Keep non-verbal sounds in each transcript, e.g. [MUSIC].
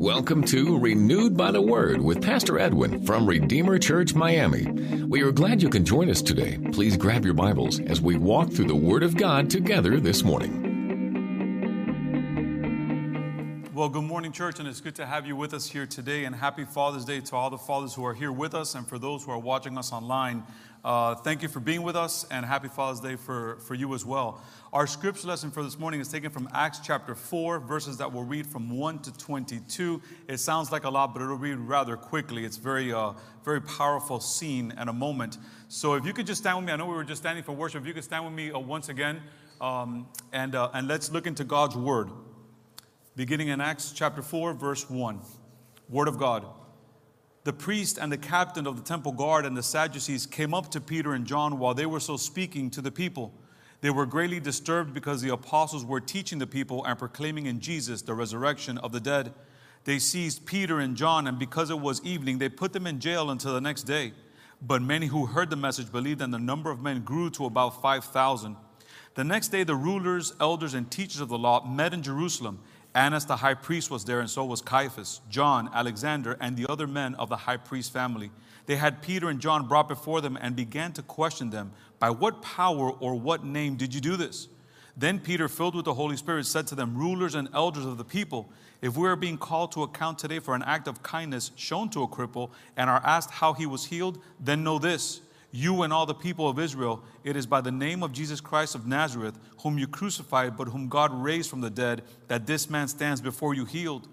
Welcome to Renewed by the Word with Pastor Edwin from Redeemer Church, Miami. We are glad you can join us today. Please grab your Bibles as we walk through the Word of God together this morning. Well, good morning, church, and it's good to have you with us here today. And happy Father's Day to all the fathers who are here with us and for those who are watching us online. Uh, thank you for being with us, and happy Father's Day for, for you as well. Our scripture lesson for this morning is taken from Acts chapter 4, verses that we'll read from 1 to 22. It sounds like a lot, but it'll read rather quickly. It's very, uh, very powerful scene and a moment. So if you could just stand with me, I know we were just standing for worship. If you could stand with me uh, once again, um, and, uh, and let's look into God's word. Beginning in Acts chapter 4, verse 1. Word of God. The priest and the captain of the temple guard and the Sadducees came up to Peter and John while they were so speaking to the people. They were greatly disturbed because the apostles were teaching the people and proclaiming in Jesus the resurrection of the dead. They seized Peter and John, and because it was evening, they put them in jail until the next day. But many who heard the message believed, and the number of men grew to about 5,000. The next day, the rulers, elders, and teachers of the law met in Jerusalem. Annas the high priest was there, and so was Caiaphas, John, Alexander, and the other men of the high priest family. They had Peter and John brought before them and began to question them By what power or what name did you do this? Then Peter, filled with the Holy Spirit, said to them, Rulers and elders of the people, if we are being called to account today for an act of kindness shown to a cripple and are asked how he was healed, then know this you and all the people of Israel, it is by the name of Jesus Christ of Nazareth, whom you crucified, but whom God raised from the dead, that this man stands before you healed.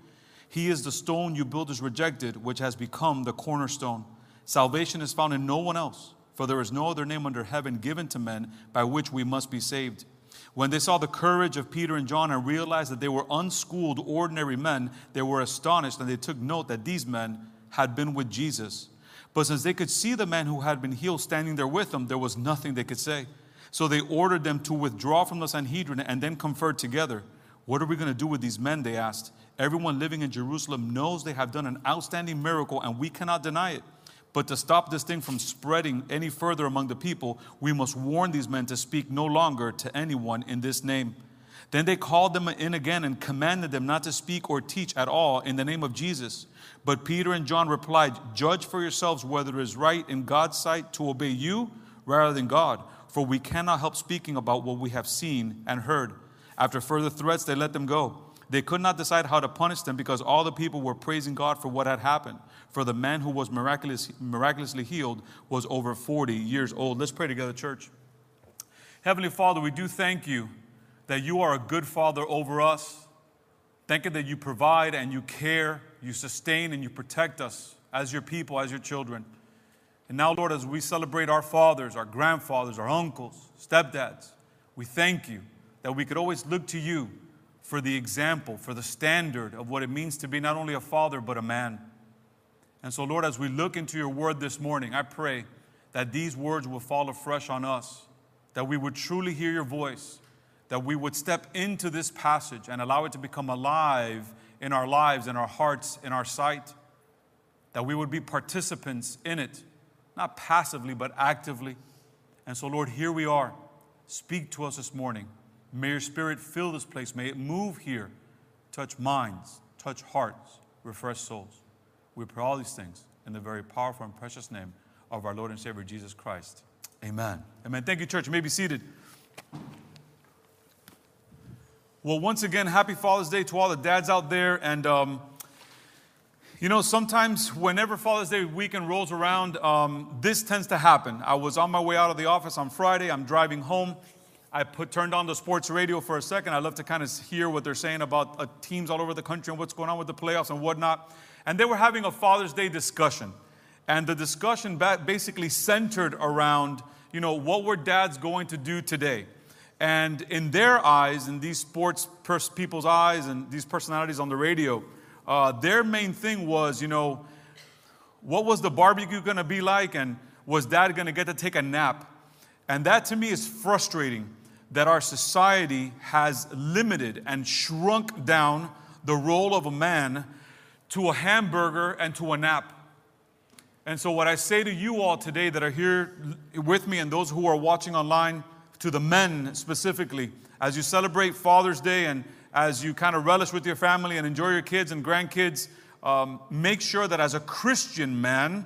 He is the stone you builders rejected, which has become the cornerstone. Salvation is found in no one else, for there is no other name under heaven given to men by which we must be saved. When they saw the courage of Peter and John and realized that they were unschooled, ordinary men, they were astonished and they took note that these men had been with Jesus. But since they could see the man who had been healed standing there with them, there was nothing they could say. So they ordered them to withdraw from the Sanhedrin and then conferred together. What are we going to do with these men? They asked. Everyone living in Jerusalem knows they have done an outstanding miracle, and we cannot deny it. But to stop this thing from spreading any further among the people, we must warn these men to speak no longer to anyone in this name. Then they called them in again and commanded them not to speak or teach at all in the name of Jesus. But Peter and John replied, Judge for yourselves whether it is right in God's sight to obey you rather than God, for we cannot help speaking about what we have seen and heard. After further threats, they let them go. They could not decide how to punish them because all the people were praising God for what had happened. For the man who was miraculous, miraculously healed was over 40 years old. Let's pray together, church. Heavenly Father, we do thank you that you are a good father over us. Thank you that you provide and you care, you sustain and you protect us as your people, as your children. And now, Lord, as we celebrate our fathers, our grandfathers, our uncles, stepdads, we thank you that we could always look to you for the example, for the standard of what it means to be not only a father, but a man. And so, Lord, as we look into your word this morning, I pray that these words will fall afresh on us, that we would truly hear your voice, that we would step into this passage and allow it to become alive in our lives, in our hearts, in our sight, that we would be participants in it, not passively, but actively. And so, Lord, here we are. Speak to us this morning. May your spirit fill this place. May it move here, touch minds, touch hearts, refresh souls. We pray all these things in the very powerful and precious name of our Lord and Savior Jesus Christ. Amen. Amen. Thank you, church. You may be seated. Well, once again, happy Father's Day to all the dads out there. And, um, you know, sometimes whenever Father's Day weekend rolls around, um, this tends to happen. I was on my way out of the office on Friday. I'm driving home. I put, turned on the sports radio for a second. I love to kind of hear what they're saying about uh, teams all over the country and what's going on with the playoffs and whatnot. And they were having a Father's Day discussion. And the discussion basically centered around, you know, what were dads going to do today? And in their eyes, in these sports pers- people's eyes, and these personalities on the radio, uh, their main thing was, you know, what was the barbecue going to be like, and was dad going to get to take a nap? And that to me is frustrating that our society has limited and shrunk down the role of a man to a hamburger and to a nap. And so, what I say to you all today that are here with me and those who are watching online, to the men specifically, as you celebrate Father's Day and as you kind of relish with your family and enjoy your kids and grandkids, um, make sure that as a Christian man,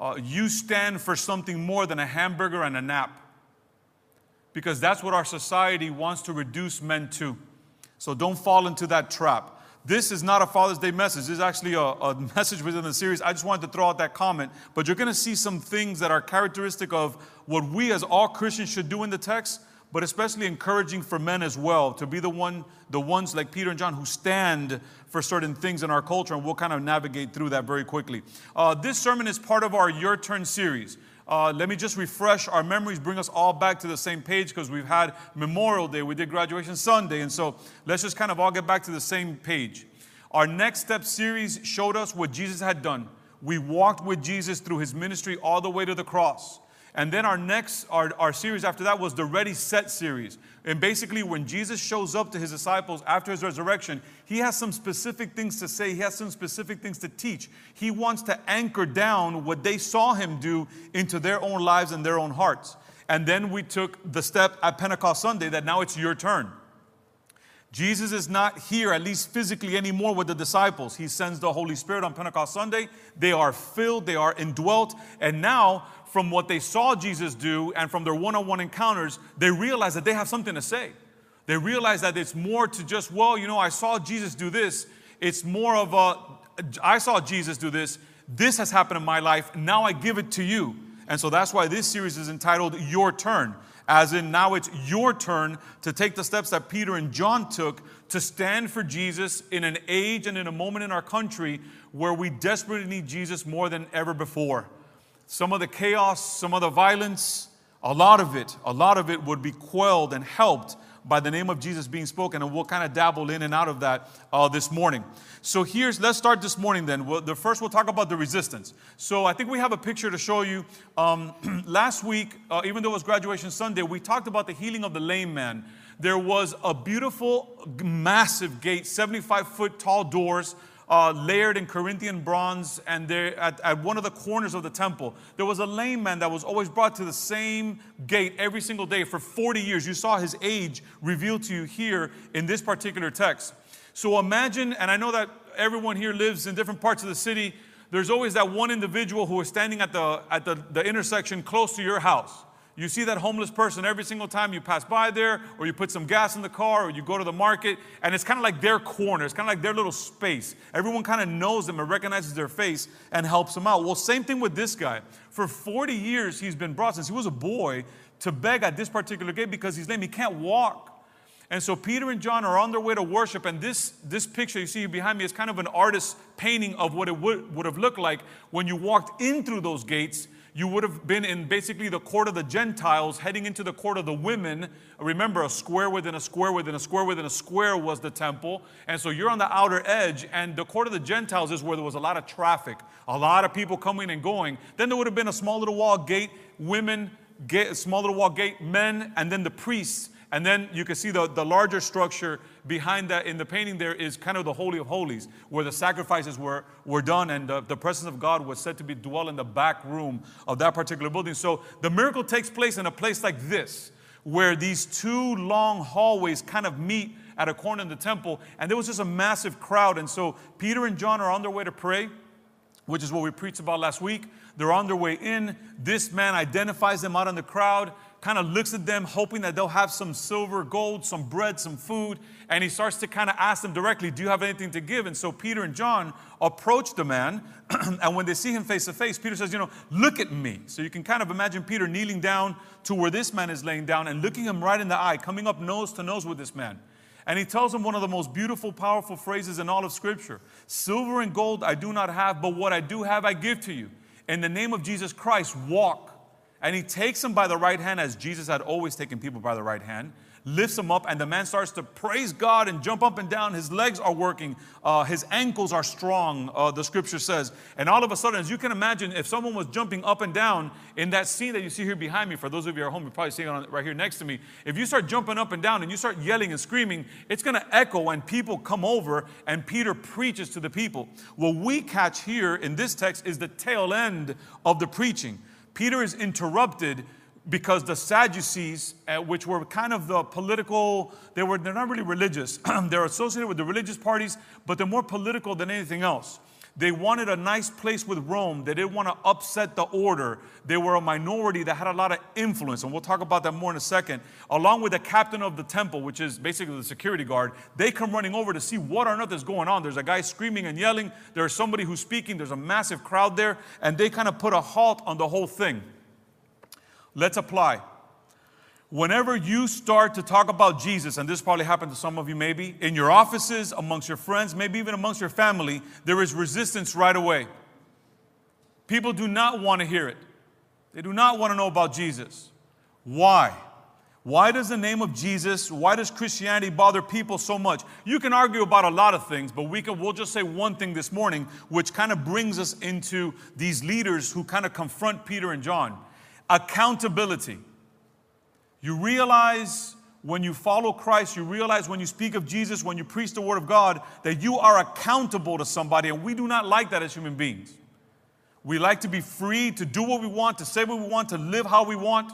uh, you stand for something more than a hamburger and a nap. Because that's what our society wants to reduce men to. So don't fall into that trap. This is not a Father's Day message. This is actually a, a message within the series. I just wanted to throw out that comment. But you're going to see some things that are characteristic of what we as all Christians should do in the text, but especially encouraging for men as well to be the one, the ones like Peter and John who stand for certain things in our culture, and we'll kind of navigate through that very quickly. Uh, this sermon is part of our Your Turn series. Uh, let me just refresh our memories, bring us all back to the same page because we've had Memorial Day, we did Graduation Sunday, and so let's just kind of all get back to the same page. Our Next Step series showed us what Jesus had done. We walked with Jesus through his ministry all the way to the cross. And then our next, our, our series after that was the Ready Set series. And basically, when Jesus shows up to his disciples after his resurrection, he has some specific things to say, he has some specific things to teach. He wants to anchor down what they saw him do into their own lives and their own hearts. And then we took the step at Pentecost Sunday that now it's your turn. Jesus is not here, at least physically, anymore with the disciples. He sends the Holy Spirit on Pentecost Sunday. They are filled, they are indwelt, and now from what they saw Jesus do and from their one on one encounters, they realize that they have something to say. They realize that it's more to just, well, you know, I saw Jesus do this. It's more of a, I saw Jesus do this. This has happened in my life. Now I give it to you. And so that's why this series is entitled Your Turn, as in now it's your turn to take the steps that Peter and John took to stand for Jesus in an age and in a moment in our country where we desperately need Jesus more than ever before some of the chaos, some of the violence, a lot of it, a lot of it would be quelled and helped by the name of Jesus being spoken, and we'll kind of dabble in and out of that uh, this morning. So here's, let's start this morning then. We'll, the first, we'll talk about the resistance. So I think we have a picture to show you. Um, [CLEARS THROAT] last week, uh, even though it was graduation Sunday, we talked about the healing of the lame man. There was a beautiful, massive gate, 75 foot tall doors uh, layered in Corinthian bronze, and there at, at one of the corners of the temple, there was a lame man that was always brought to the same gate every single day for 40 years. You saw his age revealed to you here in this particular text. So imagine, and I know that everyone here lives in different parts of the city. There's always that one individual who is standing at the at the, the intersection close to your house. You see that homeless person every single time you pass by there, or you put some gas in the car, or you go to the market, and it's kind of like their corner. It's kind of like their little space. Everyone kind of knows them and recognizes their face and helps them out. Well, same thing with this guy. For 40 years, he's been brought since he was a boy to beg at this particular gate because he's lame. He can't walk. And so Peter and John are on their way to worship, and this, this picture you see behind me is kind of an artist's painting of what it would, would have looked like when you walked in through those gates you would have been in basically the court of the Gentiles, heading into the court of the women. Remember, a square within a square within a square within a square was the temple. And so you're on the outer edge, and the court of the Gentiles is where there was a lot of traffic, a lot of people coming and going. Then there would have been a small little wall gate, women, gate, small little wall gate, men, and then the priests. And then you can see the, the larger structure behind that in the painting there is kind of the Holy of Holies, where the sacrifices were, were done and the, the presence of God was said to be dwell in the back room of that particular building. So the miracle takes place in a place like this, where these two long hallways kind of meet at a corner in the temple, and there was just a massive crowd. And so Peter and John are on their way to pray, which is what we preached about last week. They're on their way in. This man identifies them out in the crowd kind of looks at them, hoping that they'll have some silver, gold, some bread, some food. And he starts to kind of ask them directly, Do you have anything to give? And so Peter and John approach the man. [CLEARS THROAT] and when they see him face to face, Peter says, You know, look at me. So you can kind of imagine Peter kneeling down to where this man is laying down and looking him right in the eye, coming up nose to nose with this man. And he tells him one of the most beautiful, powerful phrases in all of Scripture Silver and gold I do not have, but what I do have I give to you. In the name of Jesus Christ, walk. And he takes him by the right hand, as Jesus had always taken people by the right hand, lifts him up, and the man starts to praise God and jump up and down. His legs are working, uh, his ankles are strong, uh, the scripture says. And all of a sudden, as you can imagine, if someone was jumping up and down in that scene that you see here behind me, for those of you at home, you're probably seeing it right here next to me. If you start jumping up and down and you start yelling and screaming, it's going to echo when people come over and Peter preaches to the people. What we catch here in this text is the tail end of the preaching. Peter is interrupted because the Sadducees, uh, which were kind of the political, they were they're not really religious. [CLEARS THROAT] they're associated with the religious parties, but they're more political than anything else. They wanted a nice place with Rome. They didn't want to upset the order. They were a minority that had a lot of influence, and we'll talk about that more in a second. Along with the captain of the temple, which is basically the security guard, they come running over to see what on earth is going on. There's a guy screaming and yelling. There's somebody who's speaking. There's a massive crowd there, and they kind of put a halt on the whole thing. Let's apply. Whenever you start to talk about Jesus, and this probably happened to some of you maybe, in your offices, amongst your friends, maybe even amongst your family, there is resistance right away. People do not want to hear it. They do not want to know about Jesus. Why? Why does the name of Jesus, why does Christianity bother people so much? You can argue about a lot of things, but we can, we'll just say one thing this morning, which kind of brings us into these leaders who kind of confront Peter and John accountability. You realize when you follow Christ, you realize when you speak of Jesus, when you preach the Word of God, that you are accountable to somebody, and we do not like that as human beings. We like to be free to do what we want, to say what we want, to live how we want,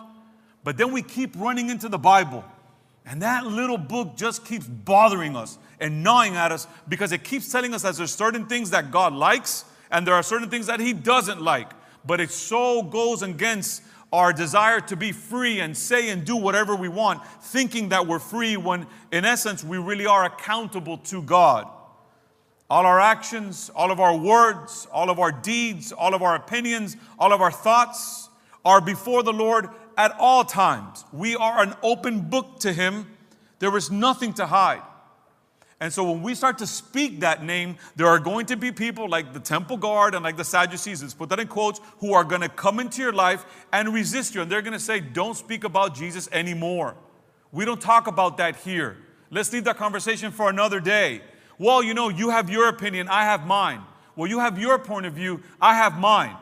but then we keep running into the Bible. And that little book just keeps bothering us and gnawing at us because it keeps telling us that there's certain things that God likes and there are certain things that He doesn't like. But it so goes against our desire to be free and say and do whatever we want, thinking that we're free when in essence we really are accountable to God. All our actions, all of our words, all of our deeds, all of our opinions, all of our thoughts are before the Lord at all times. We are an open book to Him. There is nothing to hide. And so when we start to speak that name, there are going to be people like the temple guard and like the Sadducees, let's put that in quotes, who are going to come into your life and resist you. And they're going to say, don't speak about Jesus anymore. We don't talk about that here. Let's leave that conversation for another day. Well, you know, you have your opinion, I have mine. Well, you have your point of view, I have mine.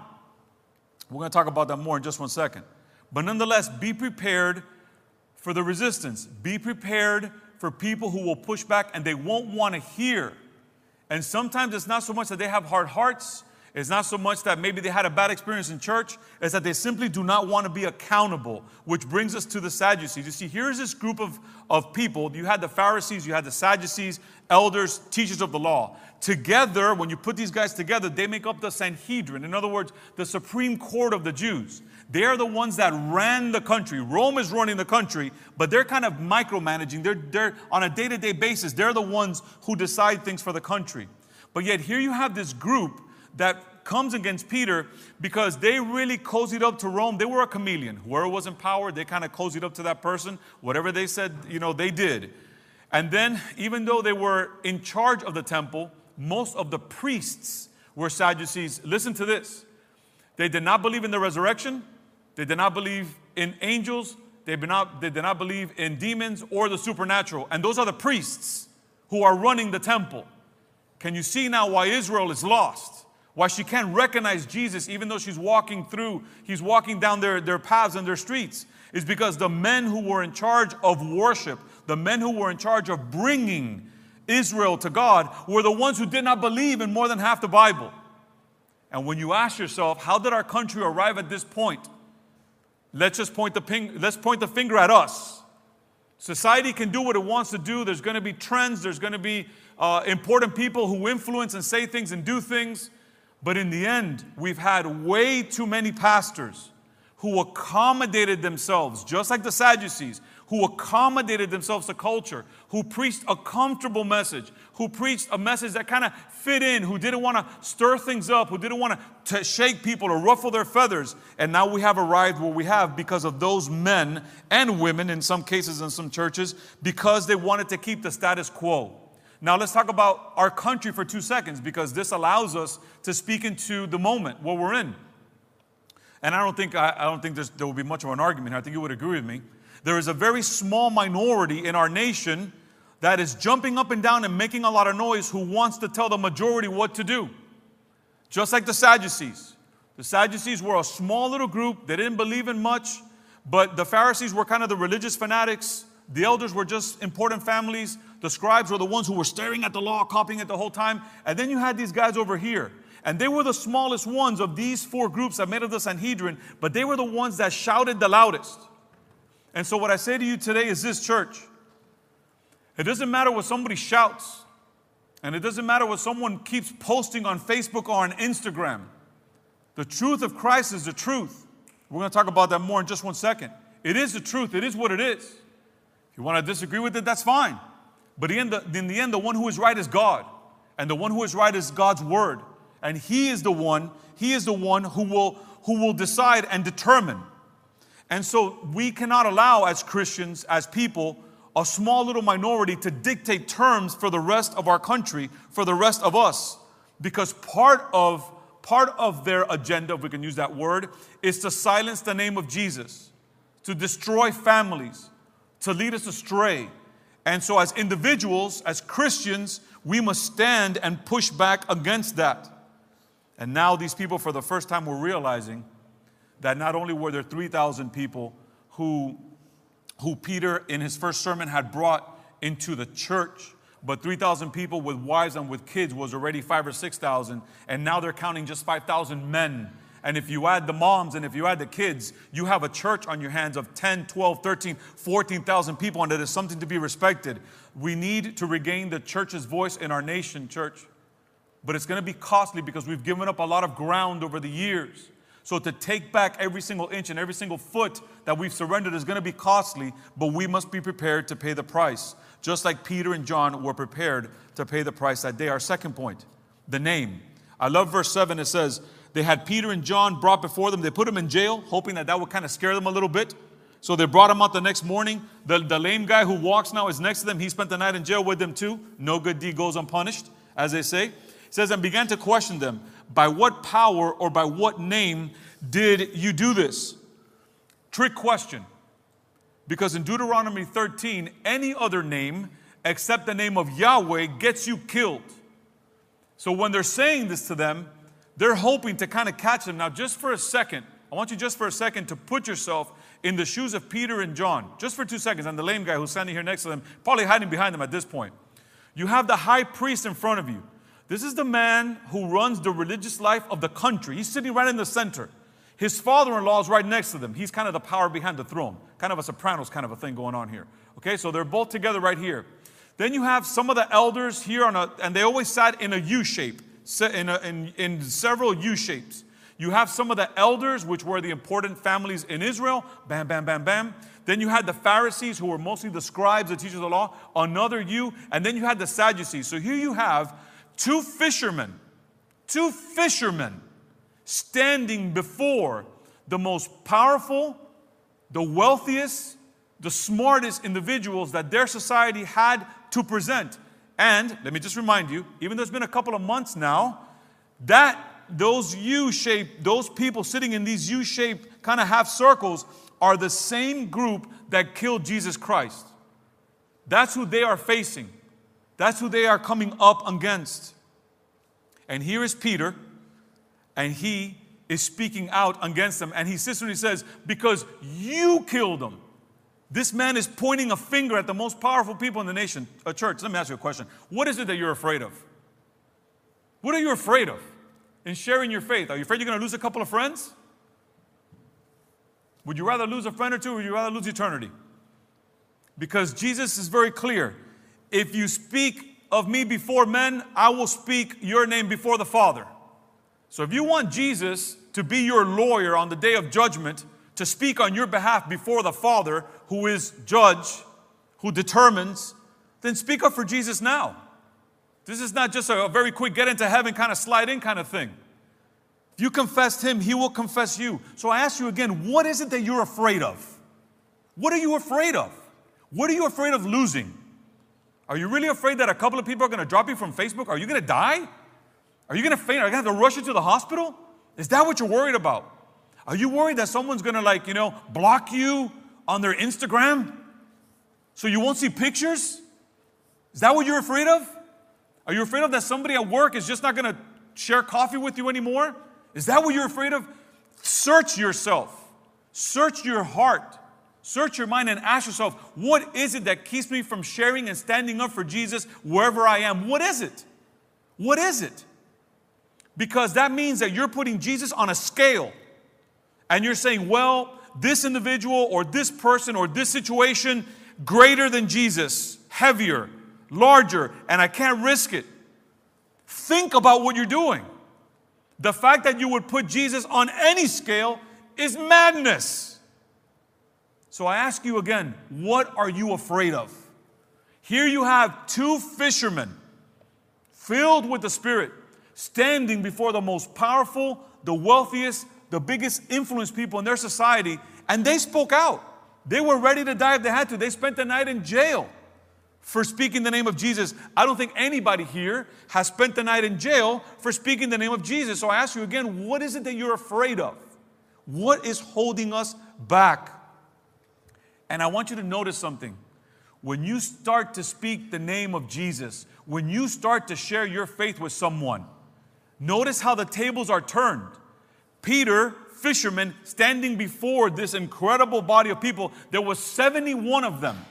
We're going to talk about that more in just one second. But nonetheless, be prepared for the resistance. Be prepared for people who will push back and they won't want to hear. And sometimes it's not so much that they have hard hearts, it's not so much that maybe they had a bad experience in church, it's that they simply do not want to be accountable, which brings us to the Sadducees. You see, here's this group of, of people. You had the Pharisees, you had the Sadducees, elders, teachers of the law. Together, when you put these guys together, they make up the Sanhedrin. In other words, the Supreme Court of the Jews. They're the ones that ran the country. Rome is running the country, but they're kind of micromanaging. They're, they're on a day to day basis, they're the ones who decide things for the country. But yet, here you have this group that comes against Peter because they really cozied up to Rome. They were a chameleon. Whoever was in power, they kind of cozied up to that person. Whatever they said, you know, they did. And then, even though they were in charge of the temple, most of the priests were Sadducees. Listen to this. They did not believe in the resurrection. They did not believe in angels. They did not, they did not believe in demons or the supernatural. And those are the priests who are running the temple. Can you see now why Israel is lost? Why she can't recognize Jesus even though she's walking through, he's walking down their, their paths and their streets? Is because the men who were in charge of worship, the men who were in charge of bringing Israel to God, were the ones who did not believe in more than half the Bible. And when you ask yourself, how did our country arrive at this point? Let's just point the, ping, let's point the finger at us. Society can do what it wants to do. There's going to be trends, there's going to be uh, important people who influence and say things and do things. But in the end, we've had way too many pastors who accommodated themselves, just like the Sadducees, who accommodated themselves to culture, who preached a comfortable message, who preached a message that kind of fit in, who didn't want to stir things up, who didn't want to shake people or ruffle their feathers. And now we have arrived where we have because of those men and women, in some cases in some churches, because they wanted to keep the status quo. Now let's talk about our country for two seconds because this allows us to speak into the moment what we're in. And I don't think I, I don't think there will be much of an argument. I think you would agree with me there is a very small minority in our nation that is jumping up and down and making a lot of noise who wants to tell the majority what to do. Just like the Sadducees. The Sadducees were a small little group, they didn't believe in much, but the Pharisees were kind of the religious fanatics. The elders were just important families. The scribes were the ones who were staring at the law, copying it the whole time. And then you had these guys over here. And they were the smallest ones of these four groups that made up the Sanhedrin, but they were the ones that shouted the loudest. And so, what I say to you today is this, church. It doesn't matter what somebody shouts, and it doesn't matter what someone keeps posting on Facebook or on Instagram. The truth of Christ is the truth. We're going to talk about that more in just one second. It is the truth, it is what it is. If you want to disagree with it, that's fine. But in the, in the end, the one who is right is God. And the one who is right is God's word. And He is the one, He is the one who will, who will decide and determine. And so we cannot allow, as Christians, as people, a small little minority to dictate terms for the rest of our country, for the rest of us. Because part of part of their agenda, if we can use that word, is to silence the name of Jesus, to destroy families, to lead us astray. And so, as individuals, as Christians, we must stand and push back against that. And now, these people, for the first time, were realizing that not only were there 3,000 people who, who Peter, in his first sermon, had brought into the church, but 3,000 people with wives and with kids was already five or 6,000. And now they're counting just 5,000 men. And if you add the moms and if you add the kids, you have a church on your hands of 10, 12, 13, 14,000 people, and that is something to be respected. We need to regain the church's voice in our nation, church. But it's going to be costly because we've given up a lot of ground over the years. So to take back every single inch and every single foot that we've surrendered is going to be costly, but we must be prepared to pay the price just like Peter and John were prepared to pay the price that day. Our second point, the name. I love verse 7. It says, They had Peter and John brought before them. They put them in jail, hoping that that would kind of scare them a little bit. So they brought him out the next morning. The, the lame guy who walks now is next to them. He spent the night in jail with them too. No good deed goes unpunished, as they say. It says, and began to question them, By what power or by what name did you do this? Trick question. Because in Deuteronomy 13, any other name except the name of Yahweh gets you killed. So when they're saying this to them, they're hoping to kind of catch them. Now, just for a second, I want you just for a second to put yourself in the shoes of Peter and John, just for two seconds, and the lame guy who's standing here next to them, probably hiding behind them at this point. You have the high priest in front of you. This is the man who runs the religious life of the country. He's sitting right in the center. His father in law is right next to them. He's kind of the power behind the throne, kind of a Sopranos kind of a thing going on here. Okay, so they're both together right here. Then you have some of the elders here on a, and they always sat in a U shape, in, a, in, in several U shapes. You have some of the elders, which were the important families in Israel, bam, bam, bam, bam. Then you had the Pharisees, who were mostly the scribes, the teachers of the law, another U. And then you had the Sadducees. So here you have two fishermen, two fishermen standing before the most powerful, the wealthiest, the smartest individuals that their society had to present. And let me just remind you, even though it's been a couple of months now, that those U-shaped, those people sitting in these U-shaped kind of half circles are the same group that killed Jesus Christ. That's who they are facing. That's who they are coming up against. And here is Peter and he is speaking out against them. And he sits and he says, Because you killed them. This man is pointing a finger at the most powerful people in the nation. A church, let me ask you a question. What is it that you're afraid of? What are you afraid of in sharing your faith? Are you afraid you're going to lose a couple of friends? Would you rather lose a friend or two, or would you rather lose eternity? Because Jesus is very clear. If you speak of me before men, I will speak your name before the Father. So if you want Jesus to be your lawyer on the day of judgment, to speak on your behalf before the Father, who is judge, who determines, then speak up for Jesus now. This is not just a, very quick get into heaven kind of slide in kind of thing. If you confess Him, He will confess you. So I ask you again, what is it that you're afraid of? What are you afraid of? What are you afraid of losing? Are you really afraid that a couple of people are going to drop you from Facebook? Are you going to die? Are you going to faint? Are you going to have to rush you to the hospital? Is that what you're worried about? Are you worried that someone's going to, like, you know, block you on their Instagram so you won't see pictures? Is that what you're afraid of? Are you afraid of that somebody at work is just not going to share coffee with you anymore? Is that what you're afraid of? Search yourself, search your heart, search your mind, and ask yourself, what is it that keeps me from sharing and standing up for Jesus wherever I am? What is it? What is it? Because that means that you're putting Jesus on a scale and you're saying, well, this individual or this person or this situation greater than Jesus, heavier, larger, and I can't risk it. Think about what you're doing. The fact that you would put Jesus on any scale is madness. So I ask you again, what are you afraid of? Here you have two fishermen filled with the Spirit standing before the most powerful, the wealthiest, the biggest influence people in their society, and they spoke out. They were ready to die if they had to. They spent the night in jail for speaking the name of Jesus. I don't think anybody here has spent the night in jail for speaking the name of Jesus. So I ask you again, what is it that you're afraid of? What is holding us back? And I want you to notice something. When you start to speak the name of Jesus, when you start to share your faith with someone, notice how the tables are turned. Peter, fisherman, standing before this incredible body of people, there was 71 of them.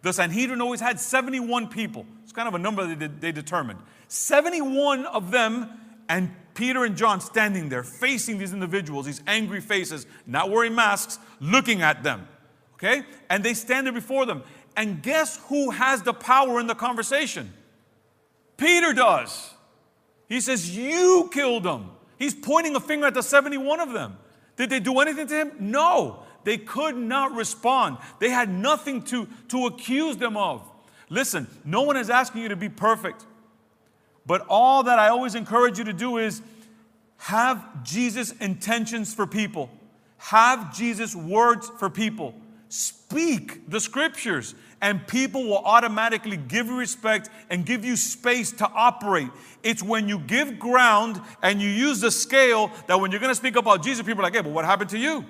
The Sanhedrin always had 71 people. It's kind of a number that they determined. 71 of them, and Peter and John standing there facing these individuals, these angry faces, not wearing masks, looking at them. Okay? And they stand there before them. And guess who has the power in the conversation? Peter does. He says, You killed them. He's pointing a finger at the 71 of them. Did they do anything to him? No. They could not respond. They had nothing to, to accuse them of. Listen, no one is asking you to be perfect. But all that I always encourage you to do is have Jesus' intentions for people, have Jesus' words for people. Speak the scriptures, and people will automatically give you respect and give you space to operate. It's when you give ground and you use the scale that when you're going to speak about Jesus, people are like, hey, but what happened to you?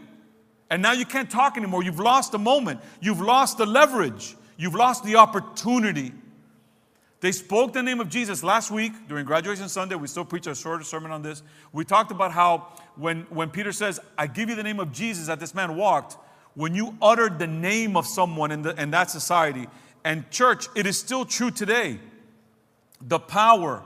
And now you can't talk anymore. You've lost the moment, you've lost the leverage, you've lost the opportunity. They spoke the name of Jesus last week during graduation Sunday. We still preach a shorter sermon on this. We talked about how when, when Peter says, I give you the name of Jesus that this man walked, when you uttered the name of someone in, the, in that society, and church, it is still true today. The power,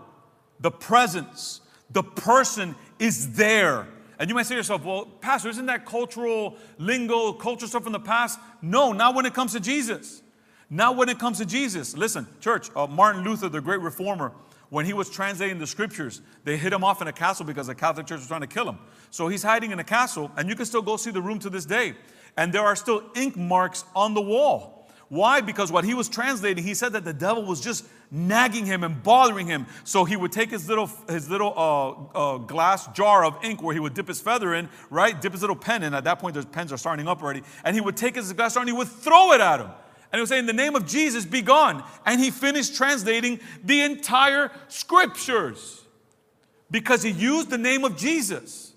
the presence, the person is there. And you might say to yourself, well, Pastor, isn't that cultural lingo, cultural stuff from the past? No, not when it comes to Jesus. Not when it comes to Jesus. Listen, church, uh, Martin Luther, the great reformer, when he was translating the scriptures, they hid him off in a castle because the Catholic Church was trying to kill him. So he's hiding in a castle, and you can still go see the room to this day and there are still ink marks on the wall. Why? Because what he was translating, he said that the devil was just nagging him and bothering him. So he would take his little his little uh, uh, glass jar of ink where he would dip his feather in, right? Dip his little pen in. At that point, those pens are starting up already. And he would take his glass jar and he would throw it at him. And he would say, "In the name of Jesus, be gone." And he finished translating the entire scriptures because he used the name of Jesus.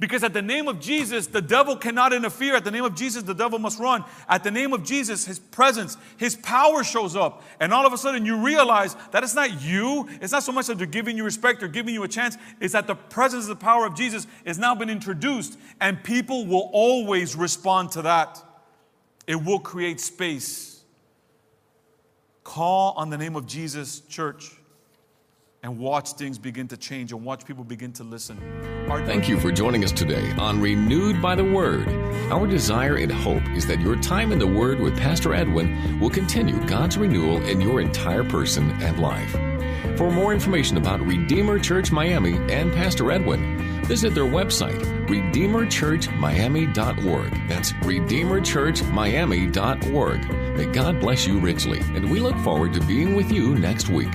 Because at the name of Jesus, the devil cannot interfere. At the name of Jesus, the devil must run. At the name of Jesus, his presence, his power shows up. And all of a sudden, you realize that it's not you. It's not so much that they're giving you respect or giving you a chance. It's that the presence, of the power of Jesus has now been introduced. And people will always respond to that. It will create space. Call on the name of Jesus, church and watch things begin to change and watch people begin to listen. Our- Thank you for joining us today on Renewed by the Word. Our desire and hope is that your time in the Word with Pastor Edwin will continue God's renewal in your entire person and life. For more information about Redeemer Church Miami and Pastor Edwin, visit their website, redeemerchurchmiami.org. That's redeemerchurchmiami.org. May God bless you richly, and we look forward to being with you next week.